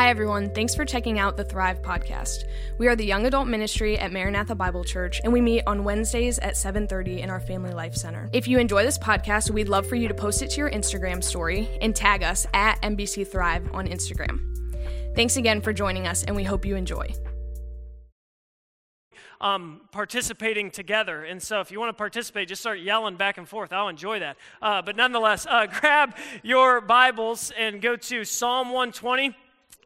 Hi, everyone. Thanks for checking out the Thrive podcast. We are the young adult ministry at Maranatha Bible Church, and we meet on Wednesdays at 7.30 in our Family Life Center. If you enjoy this podcast, we'd love for you to post it to your Instagram story and tag us at MBC Thrive on Instagram. Thanks again for joining us, and we hope you enjoy. Um, participating together. And so, if you want to participate, just start yelling back and forth. I'll enjoy that. Uh, but nonetheless, uh, grab your Bibles and go to Psalm 120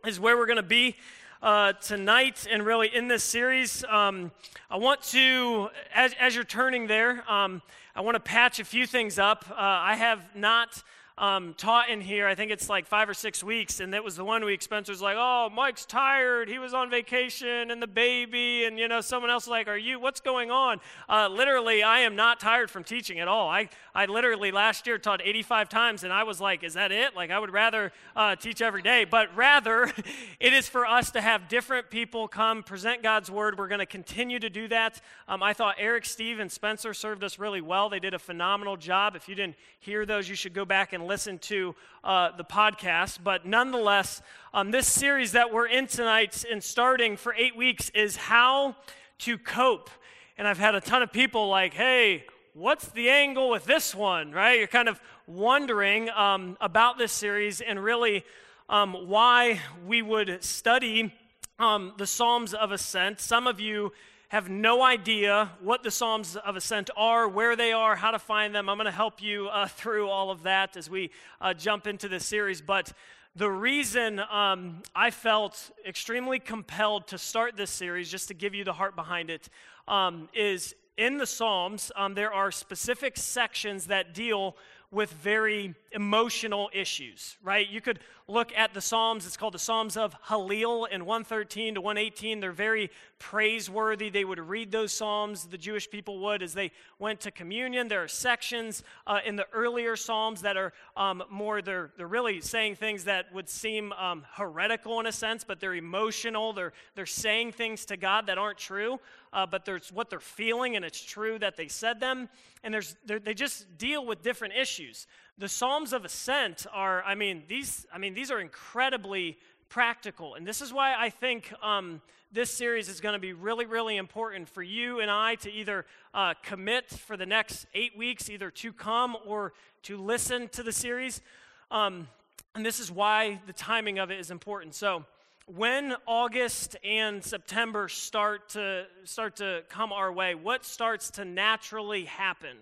is where we're going to be uh, tonight and really in this series. Um, I want to, as, as you're turning there, um, I want to patch a few things up. Uh, I have not um, taught in here, I think it's like five or six weeks, and that was the one week Spencer's like, oh, Mike's tired. He was on vacation, and the baby, and you know, someone else like, are you, what's going on? Uh, literally, I am not tired from teaching at all. I, I literally last year taught 85 times, and I was like, is that it? Like, I would rather uh, teach every day, but rather, it is for us to have different people come present God's word. We're going to continue to do that. Um, I thought Eric, Steve, and Spencer served us really well. They did a phenomenal job. If you didn't hear those, you should go back and listen to uh, the podcast. But nonetheless, um, this series that we're in tonight and starting for eight weeks is how to cope. And I've had a ton of people like, hey, what's the angle with this one, right? You're kind of wondering um, about this series and really um, why we would study um, the Psalms of Ascent. Some of you have no idea what the Psalms of Ascent are, where they are, how to find them. I'm going to help you uh, through all of that as we uh, jump into this series. But the reason um, I felt extremely compelled to start this series, just to give you the heart behind it, um, is in the Psalms, um, there are specific sections that deal with very emotional issues, right? You could look at the Psalms. It's called the Psalms of Hallel in 113 to 118. They're very praiseworthy. They would read those Psalms, the Jewish people would, as they went to communion. There are sections uh, in the earlier Psalms that are um, more, they're, they're really saying things that would seem um, heretical in a sense, but they're emotional. They're, they're saying things to God that aren't true, uh, but there's what they're feeling, and it's true that they said them. And there's, they just deal with different issues. The Psalms of Ascent are, I mean, these, I mean, these are incredibly practical. And this is why I think um, this series is going to be really, really important for you and I to either uh, commit for the next eight weeks, either to come or to listen to the series. Um, and this is why the timing of it is important. So, when August and September start to start to come our way, what starts to naturally happen?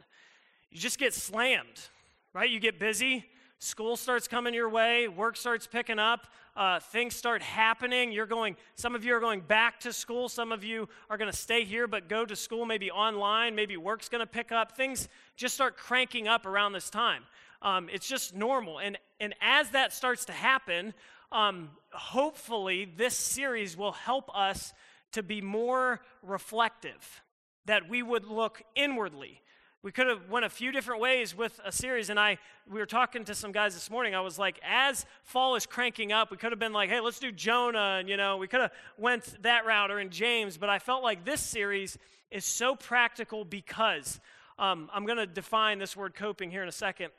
You just get slammed right? You get busy, school starts coming your way, work starts picking up, uh, things start happening. You're going, some of you are going back to school, some of you are going to stay here but go to school maybe online, maybe work's going to pick up. Things just start cranking up around this time. Um, it's just normal. And, and as that starts to happen, um, hopefully this series will help us to be more reflective, that we would look inwardly we could have went a few different ways with a series and i we were talking to some guys this morning. I was like as fall is cranking up we could have been like hey let's do jonah and you know we could have went that route or in james but i felt like this series is so practical because um, i'm going to define this word coping here in a second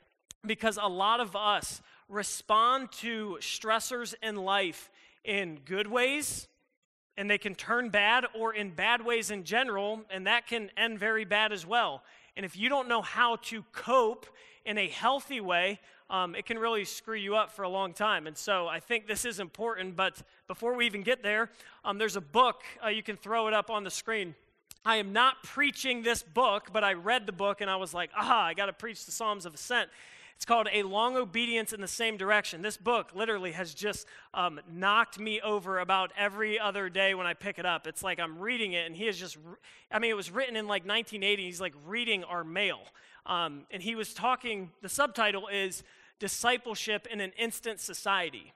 because a lot of us respond to stressors in life in good ways and they can turn bad or in bad ways in general and that can end very bad as well and if you don't know how to cope in a healthy way, um, it can really screw you up for a long time. And so I think this is important. But before we even get there, um, there's a book. Uh, you can throw it up on the screen. I am not preaching this book, but I read the book and I was like, aha, I got to preach the Psalms of Ascent. It's called A Long Obedience in the Same Direction. This book literally has just um, knocked me over about every other day when I pick it up. It's like I'm reading it, and he is just, I mean, it was written in like 1980. He's like reading our mail. Um, and he was talking, the subtitle is Discipleship in an Instant Society,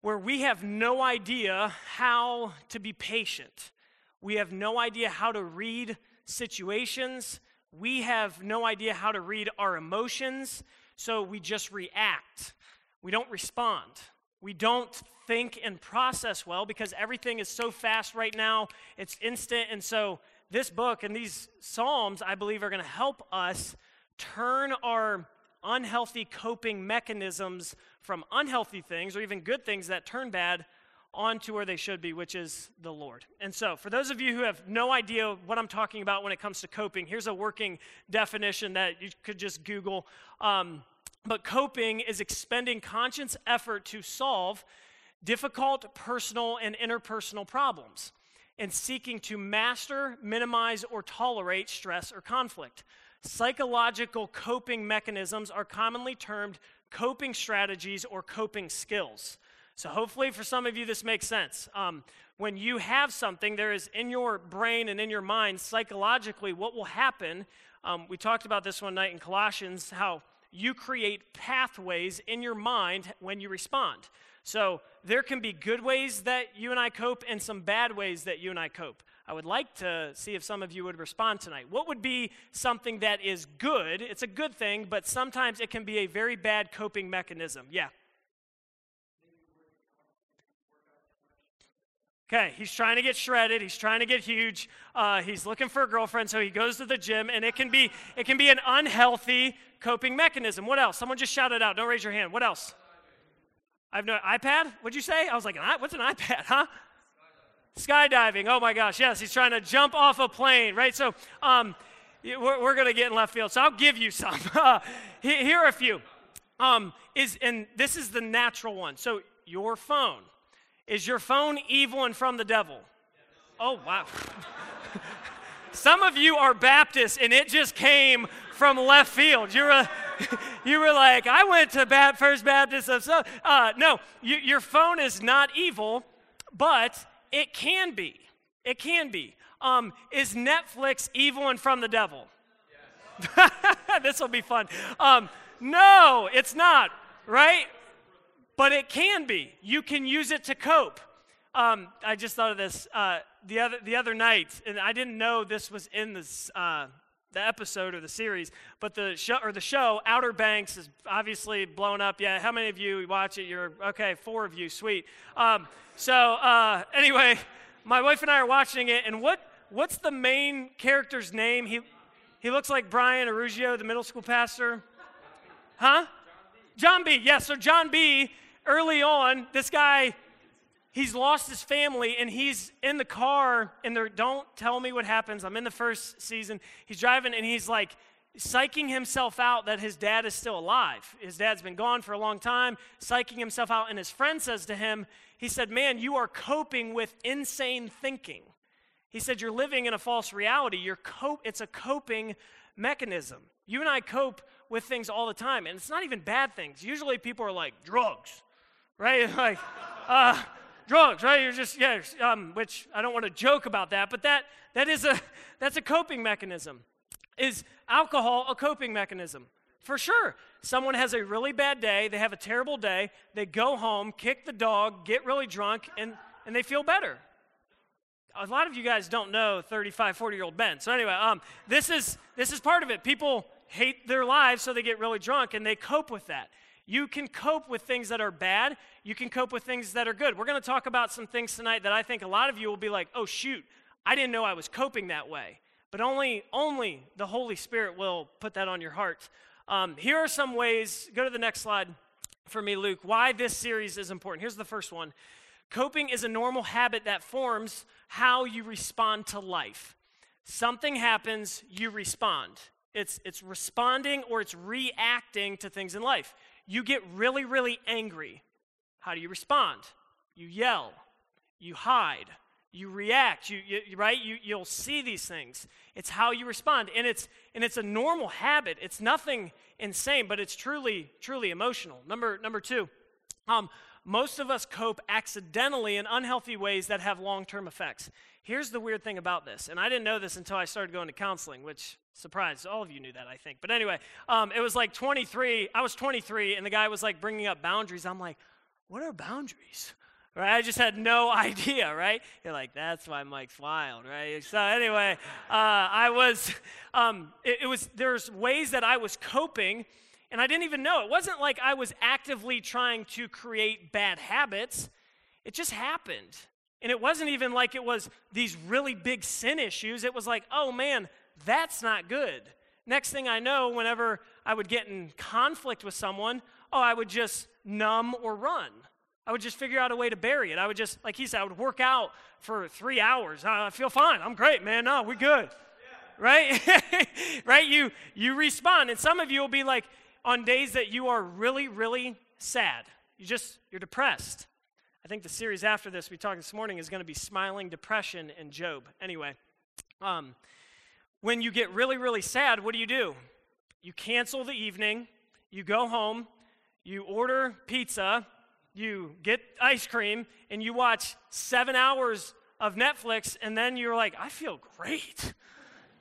where we have no idea how to be patient. We have no idea how to read situations. We have no idea how to read our emotions. So we just react. We don't respond. We don't think and process well because everything is so fast right now, it's instant. And so, this book and these Psalms, I believe, are going to help us turn our unhealthy coping mechanisms from unhealthy things or even good things that turn bad on to where they should be, which is the Lord. And so, for those of you who have no idea what I'm talking about when it comes to coping, here's a working definition that you could just Google. Um, but coping is expending conscious effort to solve difficult personal and interpersonal problems and seeking to master, minimize, or tolerate stress or conflict. Psychological coping mechanisms are commonly termed coping strategies or coping skills. So, hopefully, for some of you, this makes sense. Um, when you have something, there is in your brain and in your mind, psychologically, what will happen. Um, we talked about this one night in Colossians, how you create pathways in your mind when you respond. So, there can be good ways that you and I cope and some bad ways that you and I cope. I would like to see if some of you would respond tonight. What would be something that is good? It's a good thing, but sometimes it can be a very bad coping mechanism. Yeah. Okay, he's trying to get shredded. He's trying to get huge. Uh, he's looking for a girlfriend, so he goes to the gym, and it can be it can be an unhealthy coping mechanism. What else? Someone just shout it out. Don't raise your hand. What else? I have no iPad. What'd you say? I was like, what's an iPad? Huh? Skydiving. Oh my gosh, yes, he's trying to jump off a plane, right? So um, we're, we're going to get in left field. So I'll give you some. here are a few. Um, is and this is the natural one. So your phone is your phone evil and from the devil? Oh, wow. Some of you are Baptists and it just came from left field. You were, you were like, I went to First Baptist of so. Uh, no, you, your phone is not evil, but it can be. It can be. Um, is Netflix evil and from the devil? Yes. this will be fun. Um, no, it's not, right? But it can be. You can use it to cope. Um, I just thought of this uh, the other the other night, and I didn't know this was in this uh, the episode or the series, but the show or the show Outer Banks is obviously blown up. Yeah, how many of you watch it? You're okay, four of you, sweet. Um, so uh, anyway, my wife and I are watching it, and what what's the main character's name? He he looks like Brian Arugio, the middle school pastor. Huh? John B. Yes, yeah, so John B early on, this guy, he's lost his family and he's in the car and they're, don't tell me what happens. I'm in the first season. He's driving and he's like, psyching himself out that his dad is still alive. His dad's been gone for a long time, psyching himself out. And his friend says to him, he said, Man, you are coping with insane thinking. He said, You're living in a false reality. You're cope, it's a coping mechanism. You and I cope with things all the time, and it's not even bad things. Usually people are like, drugs right? Like, uh, drugs, right? You're just, yeah, um, which I don't want to joke about that, but that, that is a, that's a coping mechanism. Is alcohol a coping mechanism? For sure. Someone has a really bad day, they have a terrible day, they go home, kick the dog, get really drunk, and, and they feel better. A lot of you guys don't know 35, 40 year old Ben. So, anyway, um, this, is, this is part of it. People hate their lives, so they get really drunk, and they cope with that. You can cope with things that are bad. You can cope with things that are good. We're going to talk about some things tonight that I think a lot of you will be like, oh, shoot, I didn't know I was coping that way. But only, only the Holy Spirit will put that on your heart. Um, here are some ways, go to the next slide for me, Luke, why this series is important. Here's the first one Coping is a normal habit that forms how you respond to life. Something happens, you respond. It's, it's responding or it's reacting to things in life. You get really, really angry. How do you respond? You yell, you hide, you react, you, you, right? You, you'll see these things. It's how you respond. And it's, and it's a normal habit. It's nothing insane, but it's truly, truly emotional. Number, number two, um, most of us cope accidentally in unhealthy ways that have long term effects. Here's the weird thing about this, and I didn't know this until I started going to counseling, which surprised all of you knew that, I think. But anyway, um, it was like 23. I was 23, and the guy was like bringing up boundaries. I'm like, what are boundaries? Right? I just had no idea, right? You're like, that's why Mike's wild, right? So anyway, uh, I was, um, it, it was, there's ways that I was coping, and I didn't even know. It wasn't like I was actively trying to create bad habits. It just happened. And it wasn't even like it was these really big sin issues. It was like, oh man, that's not good. Next thing I know, whenever I would get in conflict with someone, oh, I would just numb or run. I would just figure out a way to bury it. I would just, like he said, I would work out for three hours. Ah, I feel fine. I'm great, man. Ah, no, we're good. Right? right? You you respond. And some of you will be like on days that you are really, really sad. You just you're depressed. I think the series after this we talked this morning is going to be smiling depression and Job. Anyway, um, when you get really, really sad, what do you do? You cancel the evening, you go home, you order pizza, you get ice cream, and you watch seven hours of Netflix, and then you're like, I feel great.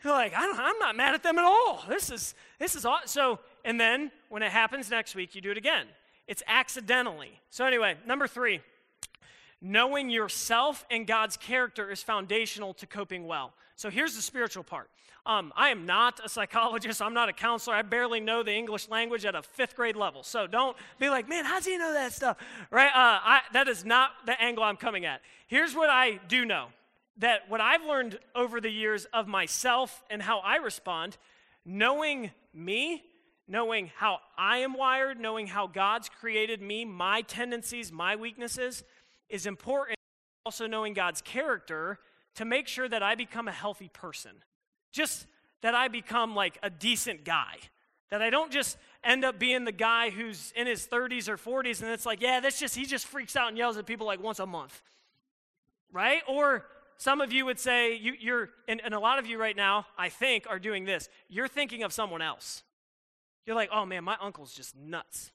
You're like, I am not mad at them at all. This is this is awesome. So, and then when it happens next week, you do it again. It's accidentally. So anyway, number three, knowing yourself and God's character is foundational to coping well. So here's the spiritual part. Um, I am not a psychologist. I'm not a counselor. I barely know the English language at a fifth grade level. So don't be like, man, how does he know that stuff? Right? Uh, I, that is not the angle I'm coming at. Here's what I do know that what I've learned over the years of myself and how I respond, knowing me, knowing how I am wired, knowing how God's created me, my tendencies, my weaknesses, is important. Also, knowing God's character to make sure that I become a healthy person. Just that I become like a decent guy. That I don't just end up being the guy who's in his 30s or 40s and it's like, yeah, that's just, he just freaks out and yells at people like once a month. Right? Or some of you would say, you, are and, and a lot of you right now, I think, are doing this. You're thinking of someone else. You're like, oh man, my uncle's just nuts.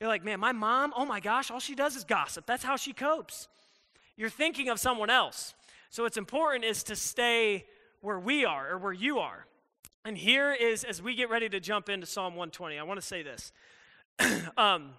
You're like, man, my mom, oh my gosh, all she does is gossip. That's how she copes. You're thinking of someone else. So what's important is to stay where we are or where you are. And here is, as we get ready to jump into Psalm 120, I want to say this. um,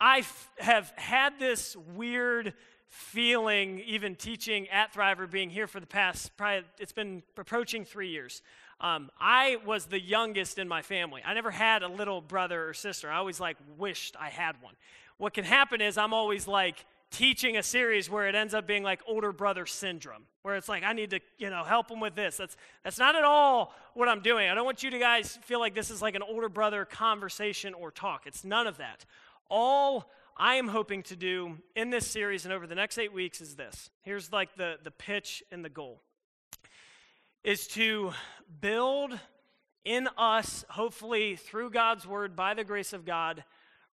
I f- have had this weird feeling, even teaching at Thriver, being here for the past, probably, it's been approaching three years. Um, I was the youngest in my family. I never had a little brother or sister. I always like wished I had one. What can happen is I'm always like, teaching a series where it ends up being like older brother syndrome, where it's like I need to, you know, help them with this. That's that's not at all what I'm doing. I don't want you to guys feel like this is like an older brother conversation or talk. It's none of that. All I am hoping to do in this series and over the next 8 weeks is this. Here's like the the pitch and the goal. Is to build in us, hopefully through God's word by the grace of God,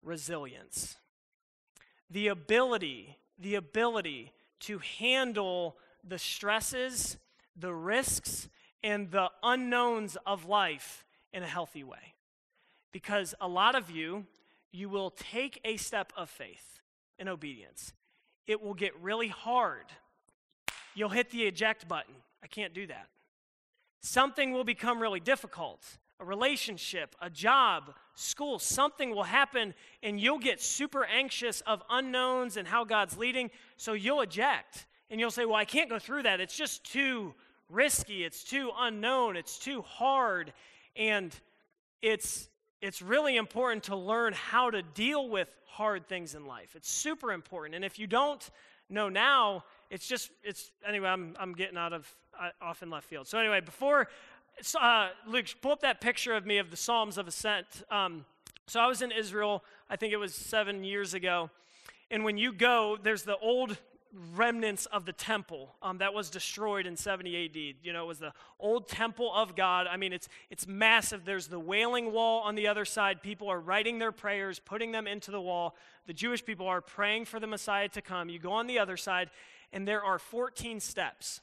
resilience the ability, the ability to handle the stresses, the risks, and the unknowns of life in a healthy way. Because a lot of you, you will take a step of faith in obedience. It will get really hard. You'll hit the eject button. I can't do that. Something will become really difficult a relationship, a job, school, something will happen and you'll get super anxious of unknowns and how God's leading, so you'll eject. And you'll say, Well, I can't go through that. It's just too risky, it's too unknown, it's too hard. And it's it's really important to learn how to deal with hard things in life. It's super important. And if you don't know now, it's just it's anyway, I'm I'm getting out of uh, off in left field. So anyway, before uh, Luke, pull up that picture of me of the Psalms of Ascent. Um, so I was in Israel, I think it was seven years ago. And when you go, there's the old remnants of the temple um, that was destroyed in 70 AD. You know, it was the old temple of God. I mean, it's, it's massive. There's the wailing wall on the other side. People are writing their prayers, putting them into the wall. The Jewish people are praying for the Messiah to come. You go on the other side, and there are 14 steps.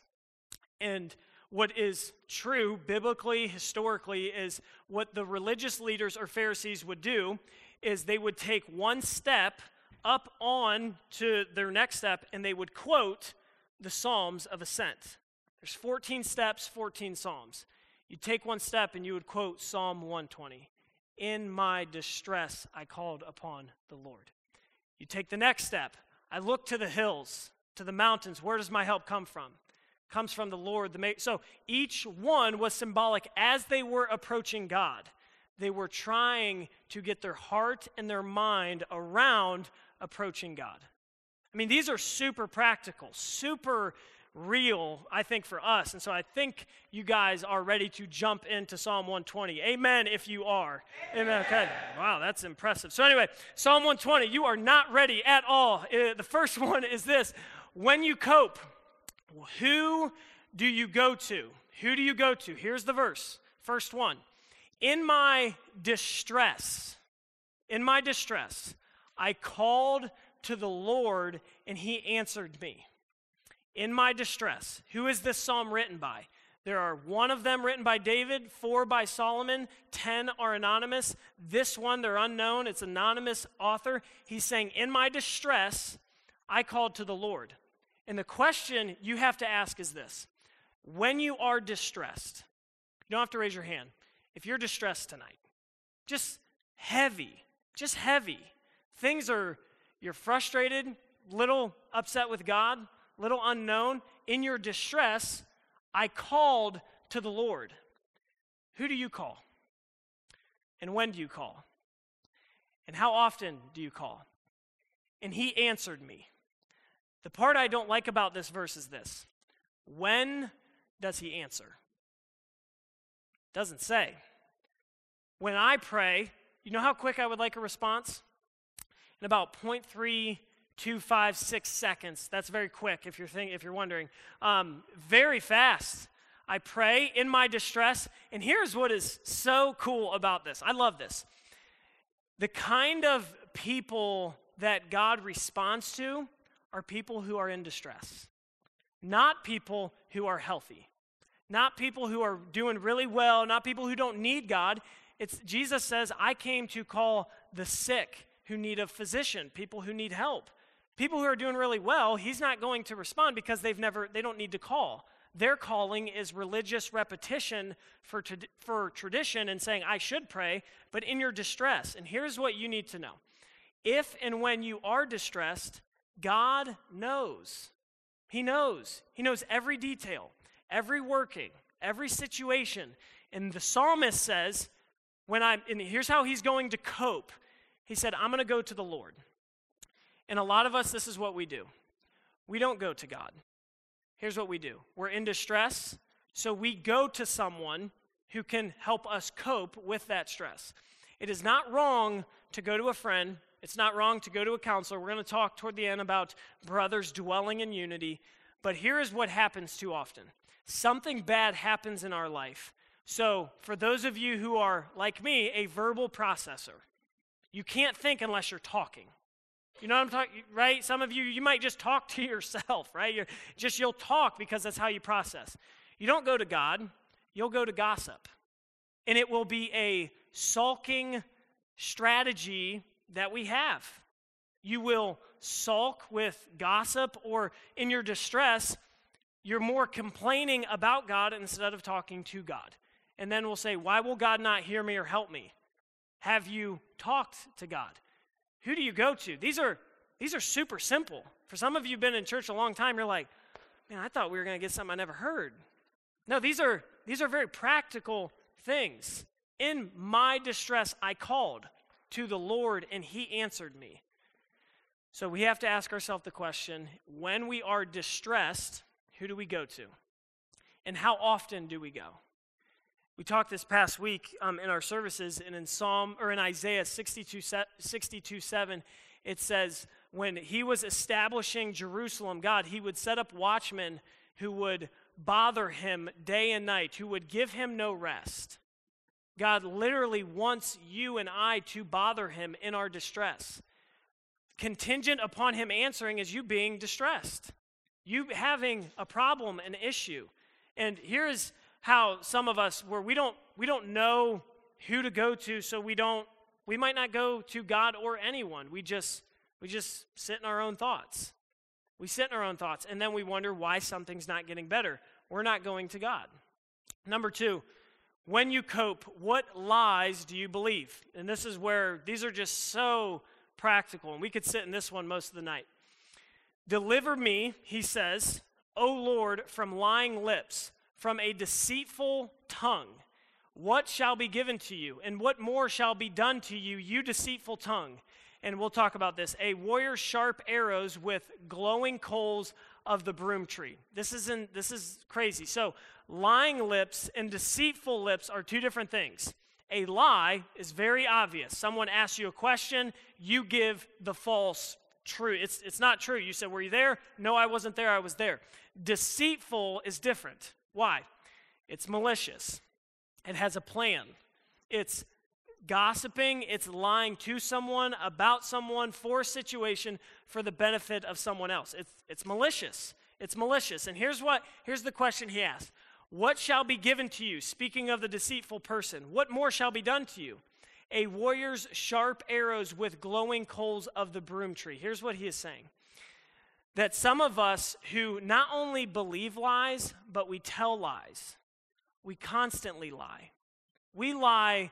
And what is true biblically, historically, is what the religious leaders or Pharisees would do is they would take one step up on to their next step and they would quote the Psalms of Ascent. There's 14 steps, 14 Psalms. You take one step and you would quote Psalm 120. In my distress, I called upon the Lord. You take the next step. I look to the hills, to the mountains. Where does my help come from? comes from the Lord. The so each one was symbolic as they were approaching God. They were trying to get their heart and their mind around approaching God. I mean, these are super practical, super real, I think, for us. And so I think you guys are ready to jump into Psalm 120. Amen if you are. Amen. Okay. Wow, that's impressive. So, anyway, Psalm 120, you are not ready at all. Uh, the first one is this When you cope, who do you go to? Who do you go to? Here's the verse. First one. In my distress, in my distress, I called to the Lord and he answered me. In my distress. Who is this psalm written by? There are one of them written by David, four by Solomon, ten are anonymous. This one, they're unknown, it's anonymous author. He's saying, In my distress, I called to the Lord. And the question you have to ask is this When you are distressed, you don't have to raise your hand. If you're distressed tonight, just heavy, just heavy, things are, you're frustrated, little upset with God, little unknown, in your distress, I called to the Lord. Who do you call? And when do you call? And how often do you call? And he answered me. The part I don't like about this verse is this When does he answer? Doesn't say. When I pray, you know how quick I would like a response? In about 0.3256 seconds. That's very quick if you're, think, if you're wondering. Um, very fast. I pray in my distress. And here's what is so cool about this I love this. The kind of people that God responds to are people who are in distress, not people who are healthy, not people who are doing really well, not people who don't need God. It's Jesus says, "I came to call the sick who need a physician, people who need help." People who are doing really well, he's not going to respond because they've never they don't need to call. Their calling is religious repetition for, for tradition and saying, I should pray, but in your distress. And here's what you need to know if and when you are distressed, God knows. He knows. He knows every detail, every working, every situation. And the psalmist says, when I'm, and here's how he's going to cope. He said, I'm going to go to the Lord. And a lot of us, this is what we do. We don't go to God. Here's what we do we're in distress, so we go to someone who can help us cope with that stress. It is not wrong to go to a friend it's not wrong to go to a counselor. We're going to talk toward the end about brothers dwelling in unity. But here is what happens too often something bad happens in our life. So, for those of you who are, like me, a verbal processor, you can't think unless you're talking. You know what I'm talking, right? Some of you, you might just talk to yourself, right? You're just you'll talk because that's how you process. You don't go to God, you'll go to gossip. And it will be a sulking strategy that we have. You will sulk with gossip, or in your distress, you're more complaining about God instead of talking to God. And then we'll say, Why will God not hear me or help me? Have you talked to God? Who do you go to? These are, these are super simple. For some of you have been in church a long time, you're like, Man, I thought we were going to get something I never heard. No, these are, these are very practical things. In my distress, I called to the Lord, and He answered me. So we have to ask ourselves the question when we are distressed, who do we go to? And how often do we go? We talked this past week um, in our services, and in Psalm or in Isaiah 62, 62 7, it says, when he was establishing Jerusalem, God, he would set up watchmen who would bother him day and night, who would give him no rest. God literally wants you and I to bother him in our distress. Contingent upon him answering is you being distressed, you having a problem, an issue. And here's how some of us where we don't we don't know who to go to, so we don't we might not go to God or anyone. We just we just sit in our own thoughts. We sit in our own thoughts, and then we wonder why something's not getting better. We're not going to God. Number two, when you cope, what lies do you believe? And this is where these are just so practical, and we could sit in this one most of the night. Deliver me, he says, O Lord, from lying lips, from a deceitful tongue. What shall be given to you, and what more shall be done to you, you deceitful tongue? and we'll talk about this. A warrior's sharp arrows with glowing coals of the broom tree. This is in, this is crazy. So, lying lips and deceitful lips are two different things. A lie is very obvious. Someone asks you a question, you give the false truth. It's, it's not true. You said, Were you there? No, I wasn't there. I was there. Deceitful is different. Why? It's malicious, it has a plan. It's gossiping, it's lying to someone, about someone, for a situation, for the benefit of someone else. It's, it's malicious. It's malicious. And here's what here's the question he asked. What shall be given to you? Speaking of the deceitful person, what more shall be done to you? A warrior's sharp arrows with glowing coals of the broom tree. Here's what he is saying that some of us who not only believe lies, but we tell lies, we constantly lie. We lie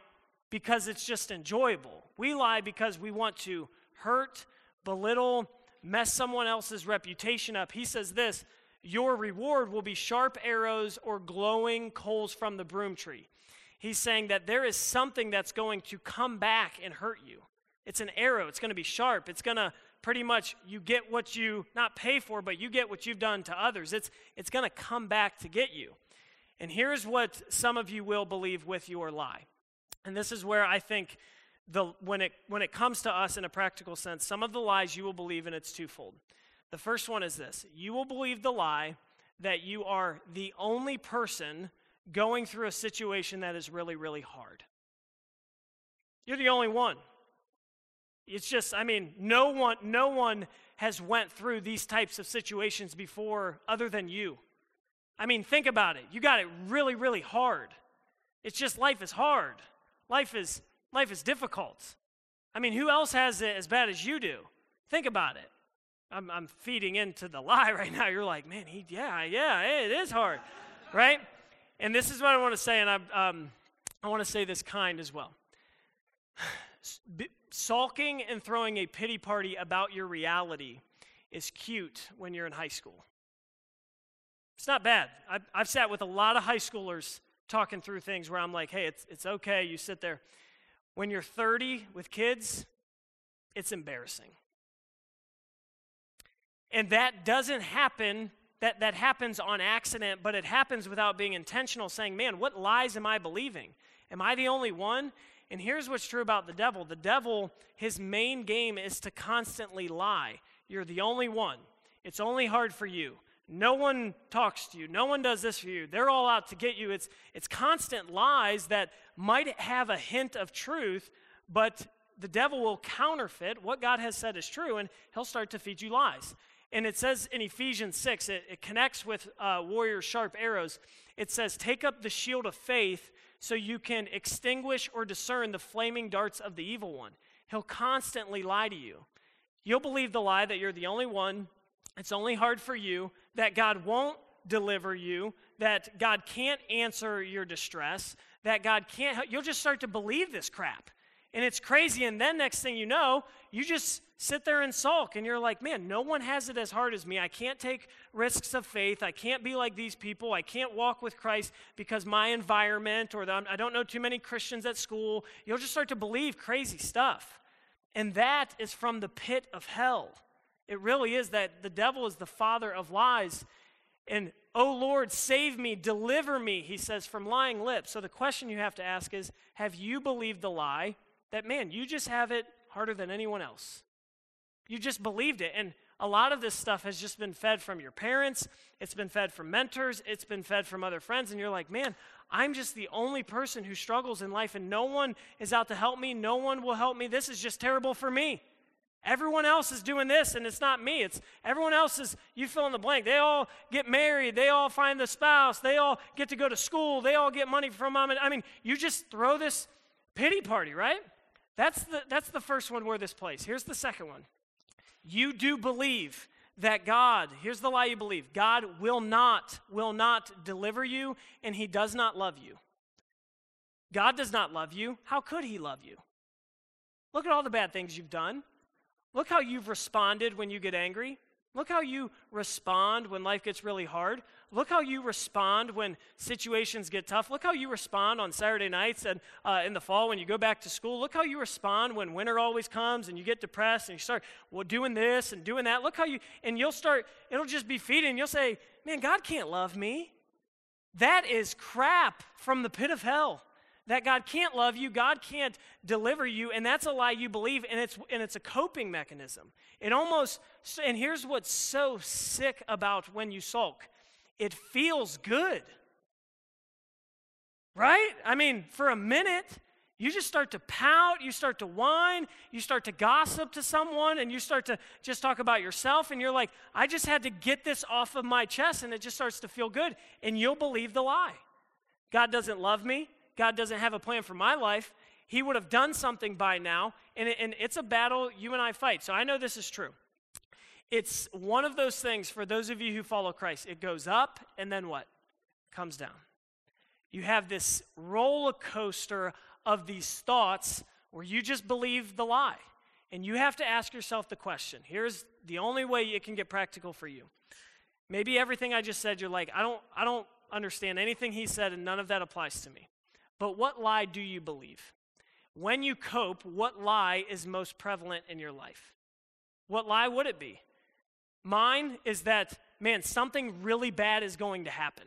because it's just enjoyable. We lie because we want to hurt, belittle, mess someone else's reputation up. He says this Your reward will be sharp arrows or glowing coals from the broom tree. He's saying that there is something that's going to come back and hurt you. It's an arrow, it's going to be sharp, it's going to pretty much you get what you not pay for but you get what you've done to others it's it's going to come back to get you and here's what some of you will believe with your lie and this is where I think the, when, it, when it comes to us in a practical sense, some of the lies you will believe, and it's twofold. The first one is this you will believe the lie that you are the only person going through a situation that is really, really hard. You're the only one. It's just, I mean, no one, no one has went through these types of situations before other than you. I mean, think about it. You got it really, really hard. It's just life is hard. Life is, life is difficult. I mean, who else has it as bad as you do? Think about it. I'm, I'm feeding into the lie right now. You're like, man, he, yeah, yeah, it is hard, right? And this is what I want to say, and I, um, I want to say this kind as well. Sulking and throwing a pity party about your reality is cute when you're in high school. It's not bad. I've, I've sat with a lot of high schoolers talking through things where I'm like, hey, it's, it's okay. You sit there. When you're 30 with kids, it's embarrassing. And that doesn't happen, that, that happens on accident, but it happens without being intentional, saying, man, what lies am I believing? Am I the only one? And here's what's true about the devil the devil, his main game is to constantly lie. You're the only one. It's only hard for you. No one talks to you. No one does this for you. They're all out to get you. It's, it's constant lies that might have a hint of truth, but the devil will counterfeit what God has said is true, and he'll start to feed you lies. And it says in Ephesians 6, it, it connects with uh, warrior sharp arrows. It says, Take up the shield of faith so you can extinguish or discern the flaming darts of the evil one. He'll constantly lie to you. You'll believe the lie that you're the only one it's only hard for you, that God won't deliver you, that God can't answer your distress, that God can't help. You'll just start to believe this crap. And it's crazy. And then next thing you know, you just sit there and sulk and you're like, man, no one has it as hard as me. I can't take risks of faith. I can't be like these people. I can't walk with Christ because my environment or the, I don't know too many Christians at school. You'll just start to believe crazy stuff. And that is from the pit of hell. It really is that the devil is the father of lies. And, oh Lord, save me, deliver me, he says, from lying lips. So the question you have to ask is Have you believed the lie that, man, you just have it harder than anyone else? You just believed it. And a lot of this stuff has just been fed from your parents, it's been fed from mentors, it's been fed from other friends. And you're like, man, I'm just the only person who struggles in life, and no one is out to help me. No one will help me. This is just terrible for me. Everyone else is doing this, and it's not me. It's everyone else is, you fill in the blank. They all get married. They all find the spouse. They all get to go to school. They all get money from mom. And, I mean, you just throw this pity party, right? That's the, that's the first one where this place. Here's the second one. You do believe that God, here's the lie you believe God will not, will not deliver you, and He does not love you. God does not love you. How could He love you? Look at all the bad things you've done. Look how you've responded when you get angry. Look how you respond when life gets really hard. Look how you respond when situations get tough. Look how you respond on Saturday nights and uh, in the fall when you go back to school. Look how you respond when winter always comes and you get depressed and you start well, doing this and doing that. Look how you, and you'll start, it'll just be feeding. You'll say, man, God can't love me. That is crap from the pit of hell that God can't love you, God can't deliver you, and that's a lie you believe, and it's, and it's a coping mechanism. It almost, and here's what's so sick about when you sulk it feels good. Right? I mean, for a minute, you just start to pout, you start to whine, you start to gossip to someone, and you start to just talk about yourself, and you're like, I just had to get this off of my chest, and it just starts to feel good, and you'll believe the lie. God doesn't love me. God doesn't have a plan for my life, He would have done something by now. And, it, and it's a battle you and I fight. So I know this is true. It's one of those things for those of you who follow Christ. It goes up and then what? Comes down. You have this roller coaster of these thoughts where you just believe the lie. And you have to ask yourself the question. Here's the only way it can get practical for you. Maybe everything I just said, you're like, I don't, I don't understand anything he said, and none of that applies to me. But what lie do you believe? When you cope, what lie is most prevalent in your life? What lie would it be? Mine is that, man, something really bad is going to happen.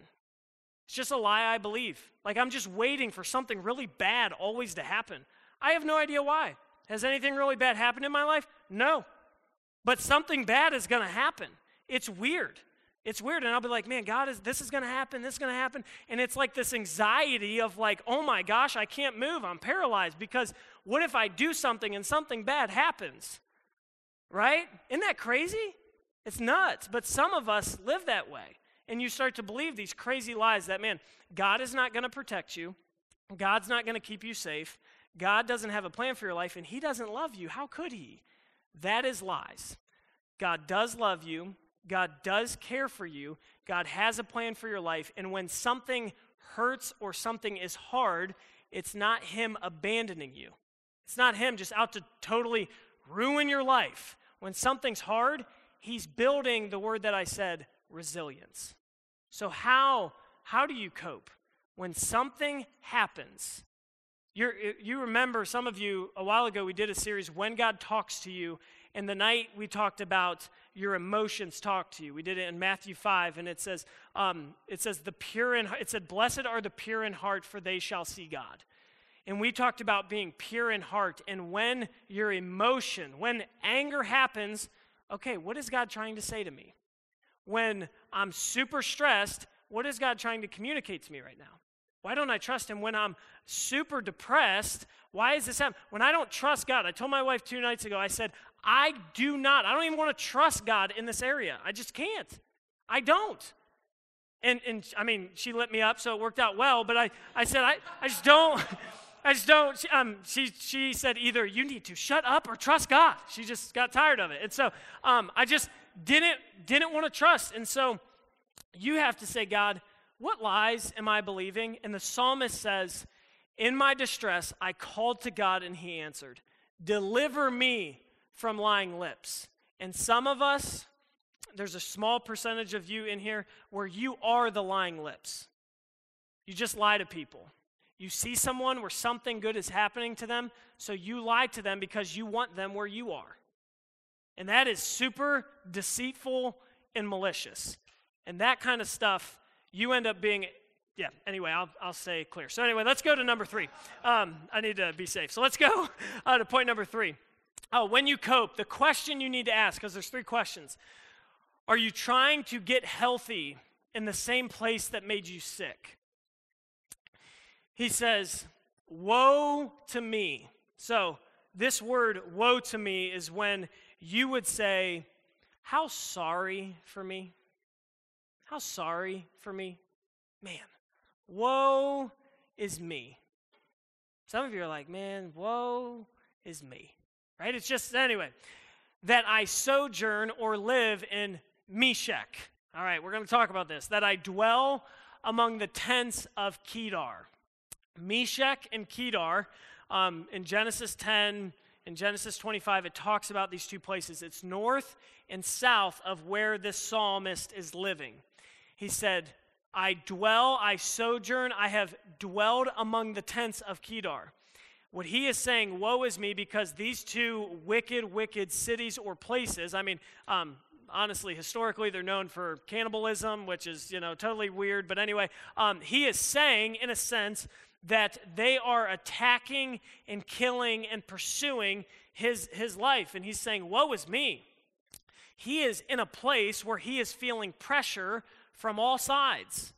It's just a lie I believe. Like I'm just waiting for something really bad always to happen. I have no idea why. Has anything really bad happened in my life? No. But something bad is going to happen. It's weird. It's weird. And I'll be like, man, God, is this is to happen, this is to happen. And it's like this anxiety of like, oh my gosh, I can't move. I'm paralyzed because what if I do something and something bad happens? Right? Isn't that crazy? It's nuts. But some of us live that way. And you start to believe these crazy lies that, man, God is not to protect you. God's not to keep you safe. God doesn't have a plan for your life, and He doesn't love you. How could He? That is lies. God does love you. God does care for you. God has a plan for your life. And when something hurts or something is hard, it's not Him abandoning you. It's not Him just out to totally ruin your life. When something's hard, He's building the word that I said resilience. So, how, how do you cope? When something happens, you you remember, some of you, a while ago, we did a series, When God Talks to You, and the night we talked about your emotions talk to you. We did it in Matthew 5, and it says, um, it says, the pure in, it said, blessed are the pure in heart, for they shall see God. And we talked about being pure in heart. And when your emotion, when anger happens, okay, what is God trying to say to me? When I'm super stressed, what is God trying to communicate to me right now? Why don't I trust Him when I'm super depressed? Why is this happening? When I don't trust God, I told my wife two nights ago, I said, I do not, I don't even want to trust God in this area. I just can't. I don't. And, and I mean, she lit me up, so it worked out well, but I, I said, I, I just don't. I just don't. She, um, she, she said either you need to shut up or trust God. She just got tired of it. And so um, I just didn't, didn't want to trust. And so you have to say, God, what lies am I believing? And the psalmist says, In my distress, I called to God and he answered, Deliver me from lying lips. And some of us, there's a small percentage of you in here where you are the lying lips. You just lie to people. You see someone where something good is happening to them, so you lie to them because you want them where you are. And that is super deceitful and malicious. And that kind of stuff, you end up being, yeah, anyway, I'll, I'll say clear. So, anyway, let's go to number three. Um, I need to be safe. So, let's go uh, to point number three. Oh, when you cope, the question you need to ask, because there's three questions. Are you trying to get healthy in the same place that made you sick? He says, Woe to me. So, this word, woe to me, is when you would say, How sorry for me? How sorry for me? Man, woe is me. Some of you are like, Man, woe is me right? It's just, anyway, that I sojourn or live in Meshech. All right, we're going to talk about this. That I dwell among the tents of Kedar. Meshech and Kedar, um, in Genesis 10, in Genesis 25, it talks about these two places. It's north and south of where this psalmist is living. He said, I dwell, I sojourn, I have dwelled among the tents of Kedar. What he is saying, woe is me, because these two wicked, wicked cities or places, I mean, um, honestly, historically, they're known for cannibalism, which is, you know, totally weird. But anyway, um, he is saying, in a sense, that they are attacking and killing and pursuing his, his life. And he's saying, Woe is me. He is in a place where he is feeling pressure from all sides.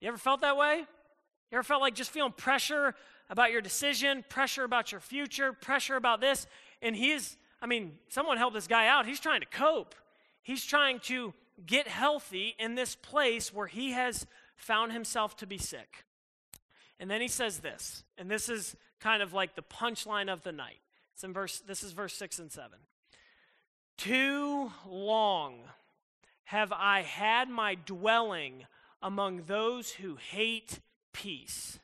You ever felt that way? You ever felt like just feeling pressure about your decision, pressure about your future, pressure about this? And he's, I mean, someone help this guy out. He's trying to cope. He's trying to get healthy in this place where he has found himself to be sick. And then he says this, and this is kind of like the punchline of the night. It's in verse, this is verse 6 and 7. Too long have I had my dwelling among those who hate peace.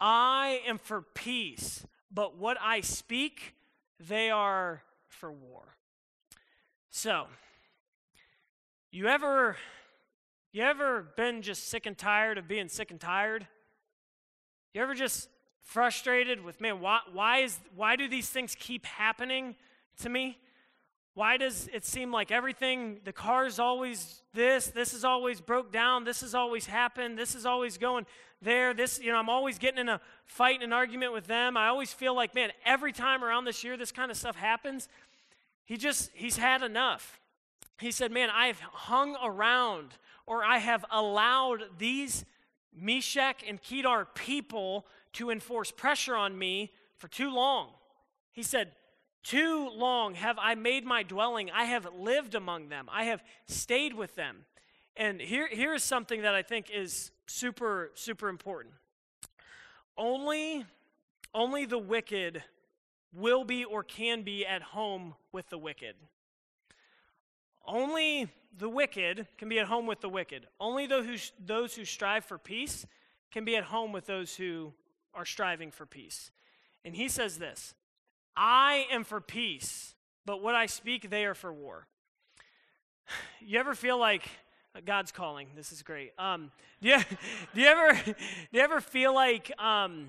I am for peace, but what I speak, they are for war. So, you ever you ever been just sick and tired of being sick and tired? You ever just frustrated with, man, why, why, is, why do these things keep happening to me? Why does it seem like everything, the car's always this, this is always broke down, this has always happened, this is always going there, this, you know, I'm always getting in a fight and an argument with them. I always feel like, man, every time around this year this kind of stuff happens, he just, he's had enough. He said, man, I've hung around or I have allowed these Meshech and Kedar people to enforce pressure on me for too long. He said, Too long have I made my dwelling. I have lived among them. I have stayed with them. And here, here is something that I think is super, super important. Only, only the wicked will be or can be at home with the wicked. Only the wicked can be at home with the wicked. Only those who, those who strive for peace can be at home with those who are striving for peace. And he says this I am for peace, but what I speak, they are for war. You ever feel like God's calling? This is great. Um, do, you, do, you ever, do you ever feel like um,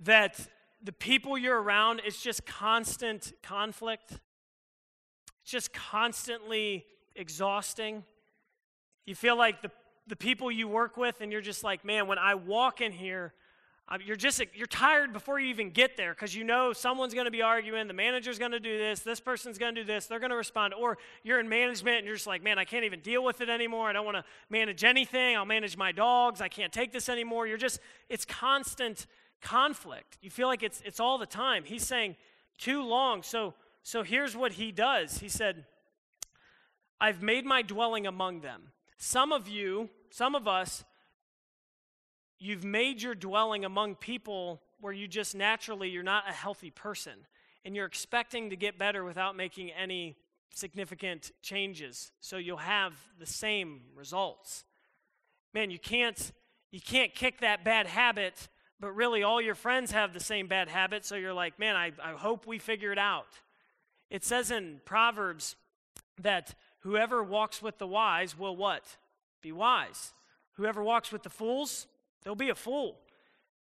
that the people you're around, it's just constant conflict? It's just constantly exhausting. You feel like the, the people you work with, and you're just like, man, when I walk in here, Um, you're just you're tired before you even get there because you know someone's going to be arguing the manager's going to do this this person's going to do this they're going to respond or you're in management and you're just like man i can't even deal with it anymore. I don't want to manage anything. I'll manage my dogs. I can't take this anymore. You're just it's constant conflict. You feel like it's it's all the time. He's saying too long. So so here's what he does. He said I've made my dwelling among them. Some of you, some of us, you've made your dwelling among people where you just naturally, you're not a healthy person. And you're expecting to get better without making any significant changes. So you'll have the same results. Man, you can't you can't kick that bad habit, but really all your friends have the same bad habit, so you're like, man, I, I hope we figure it out. It says in Proverbs that Whoever walks with the wise will what? Be wise. Whoever walks with the fools, they'll be a fool.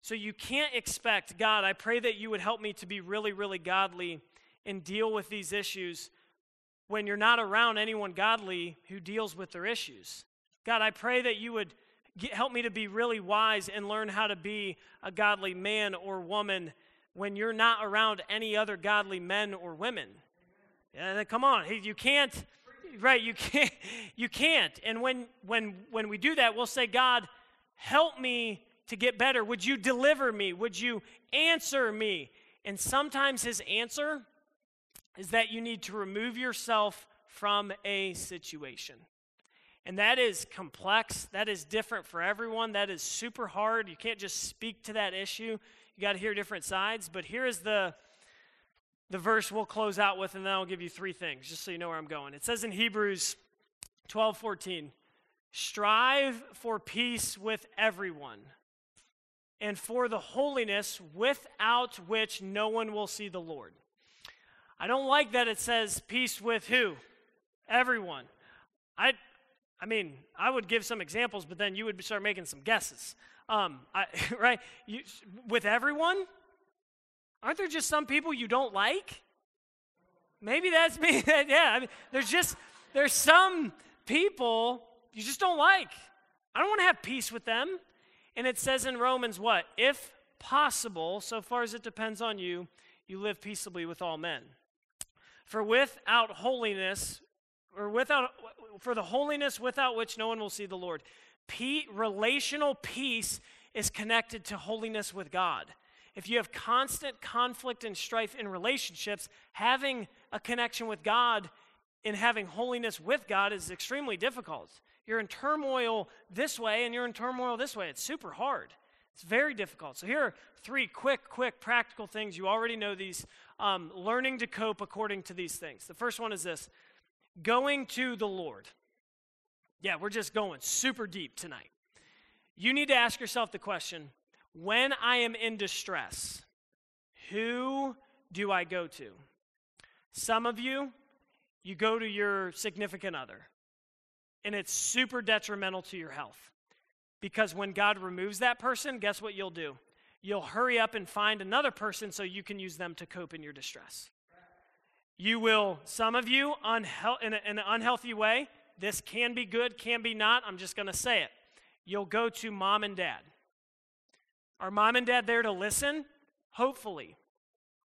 So you can't expect, God, I pray that you would help me to be really, really godly and deal with these issues when you're not around anyone godly who deals with their issues. God, I pray that you would get, help me to be really wise and learn how to be a godly man or woman when you're not around any other godly men or women. Yeah, come on, you can't right you can't you can't and when when when we do that we'll say god help me to get better. Would you deliver me? Would you answer me? And sometimes his answer is that you need to remove yourself from a situation. And that is complex. That is different for everyone. That is super hard. You can't just speak to that issue. You got to hear different sides. But here is the the verse we'll close out with, and then I'll give you three things, just so you know where I'm going. It says in Hebrews 12 14, strive for peace with everyone and for the holiness without which no one will see the Lord. I don't like that it says peace with who? Everyone. I, I mean, I would give some examples, but then you would start making some guesses. Um, I, right? You, with everyone? Aren't there just some people you don't like? Maybe that's me. yeah, I mean, there's just there's some people you just don't like. I don't want to have peace with them. And it says in Romans what? If possible, so far as it depends on you, you live peaceably with all men. For without holiness, or without, for the holiness without which no one will see the Lord. P, relational peace is connected to holiness with God. If you have constant conflict and strife in relationships, having a connection with God and having holiness with God is extremely difficult. You're in turmoil this way and you're in turmoil this way. It's super hard. It's very difficult. So, here are three quick, quick, practical things. You already know these. Um, learning to cope according to these things. The first one is this going to the Lord. Yeah, we're just going super deep tonight. You need to ask yourself the question when I am in distress, who do I go to? Some of you, you go to your significant other, and it's super detrimental to your health. Because when God removes that person, guess what you'll do? You'll hurry up and find another person so you can use them to cope in your distress. You will, some of you, unhe- in, a, in an unhealthy way, this can be good, can be not. I'm just going to say it. You'll go to mom and dad. Are mom and dad there to listen? Hopefully.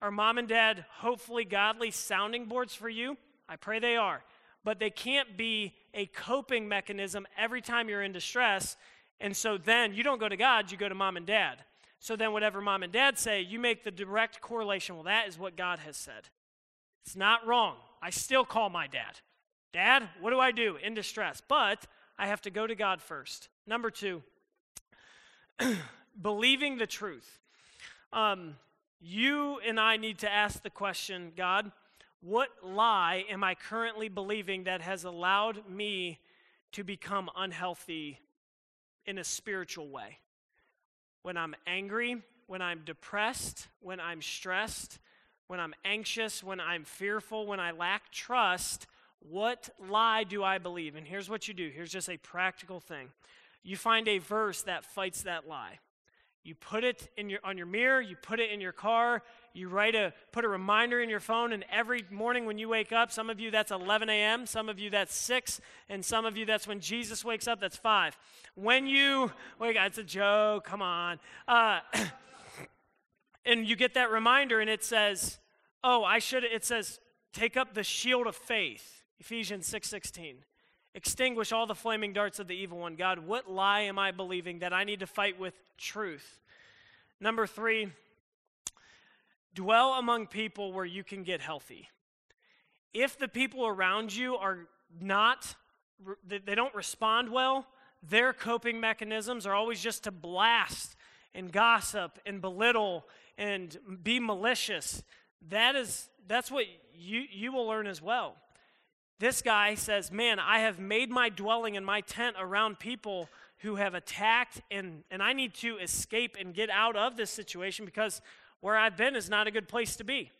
Are mom and dad hopefully godly sounding boards for you? I pray they are. But they can't be a coping mechanism every time you're in distress and so then you don't go to God, you go to mom and dad. So then whatever mom and dad say, you make the direct correlation. Well, that is what God has said. It's not wrong. I still call my dad. Dad, what do I do in distress? But I have to go to God first. Number two, believing the truth. Um, you and I need to ask the question God, what lie am I currently believing that has allowed me to become unhealthy in a spiritual way. When I'm angry, when I'm depressed, when I'm stressed, when I'm anxious, when I'm fearful, when I lack trust, what lie do I believe? And here's what you do here's just a practical thing. You find a verse that fights that lie. You put it in your, on your mirror, you put it in your car, you write a, put a reminder in your phone, and every morning when you wake up, some of you that's 11 a.m., some of you that's 6, and some of you that's when Jesus wakes up, that's 5. When you, wait, it's a joke, come on. Uh, and you get that reminder, and it says, oh, I should, it says, take up the shield of faith, Ephesians 6.16 extinguish all the flaming darts of the evil one. God, what lie am I believing that I need to fight with truth? Number three, dwell among people where you can get healthy. If the people around you are not, they don't respond well, their coping mechanisms are always just to blast and gossip and belittle and be malicious. That is, that's what you, you will learn as well. This guy says, Man, I have made my dwelling in my tent around people who have attacked, and, and I need to escape and get out of this situation because where I've been is not a good place to be.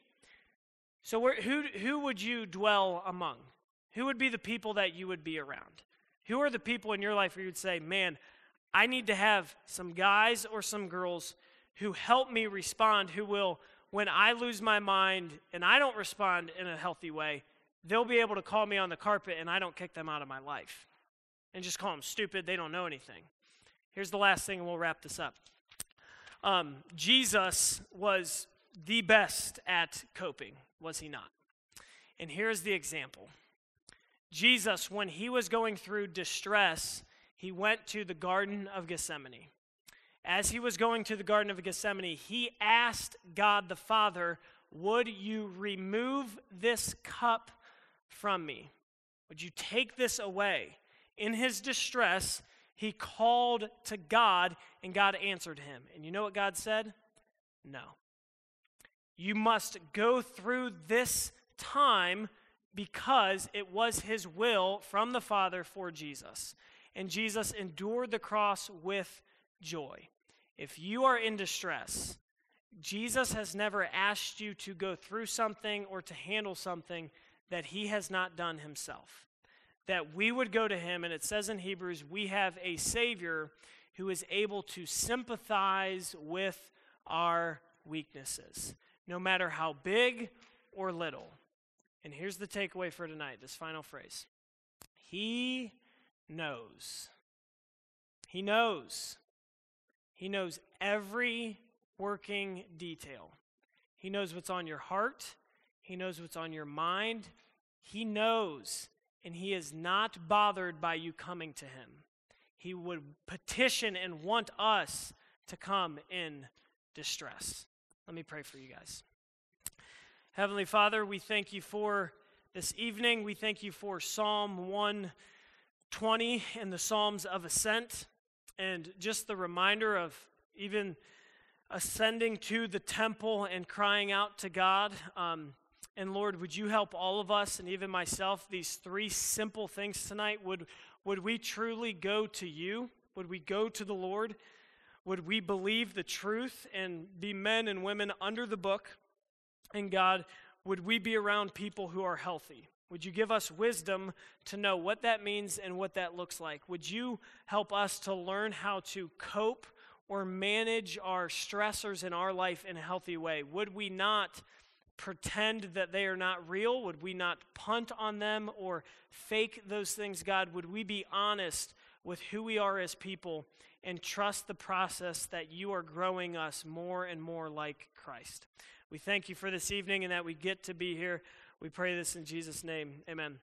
So, where, who, who would you dwell among? Who would be the people that you would be around? Who are the people in your life where you'd say, Man, I need to have some guys or some girls who help me respond, who will, when I lose my mind and I don't respond in a healthy way, they'll be able to call me on the carpet and I don't kick them out of my life and just call them stupid. They don't know anything. Here's the last thing, and we'll wrap this up. Um, Jesus was the best at coping, was he not? And here's the example Jesus, when he was going through distress, he went to the Garden of Gethsemane. As he was going to the Garden of Gethsemane, he asked God the Father, Would you remove this cup from me? Would you take this away? In his distress, he called to God, and God answered him. And you know what God said? No. You must go through this time because it was his will from the Father for Jesus. And Jesus endured the cross with joy. If you are in distress, Jesus has never asked you to go through something or to handle something that he has not done himself. That we would go to him, and it says in Hebrews, we have a Savior who is able to sympathize with our weaknesses, no matter how big or little. And here's the takeaway for tonight this final phrase He knows. He knows. He knows every working detail. He knows what's on your heart. He knows what's on your mind. He knows, and He is not bothered by you coming to Him. He would petition and want us to come in distress. Let me pray for you guys. Heavenly Father, we thank you for this evening. We thank you for Psalm 120 and the Psalms of Ascent, and just the reminder of even ascending to the temple and crying out to God. Um, and Lord, would you help all of us and even myself, these three simple things tonight? Would, would we truly go to you? Would we go to the Lord? Would we believe the truth and be men and women under the book? And God, would we be around people who are healthy? Would you give us wisdom to know what that means and what that looks like? Would you help us to learn how to cope or manage our stressors in our life in a healthy way? Would we not pretend that they are not real? Would we not punt on them or fake those things, God? Would we be honest with who we are as people and trust the process that you are growing us more and more like Christ? We thank you for this evening and that we get to be here. We pray this in Jesus' name. Amen.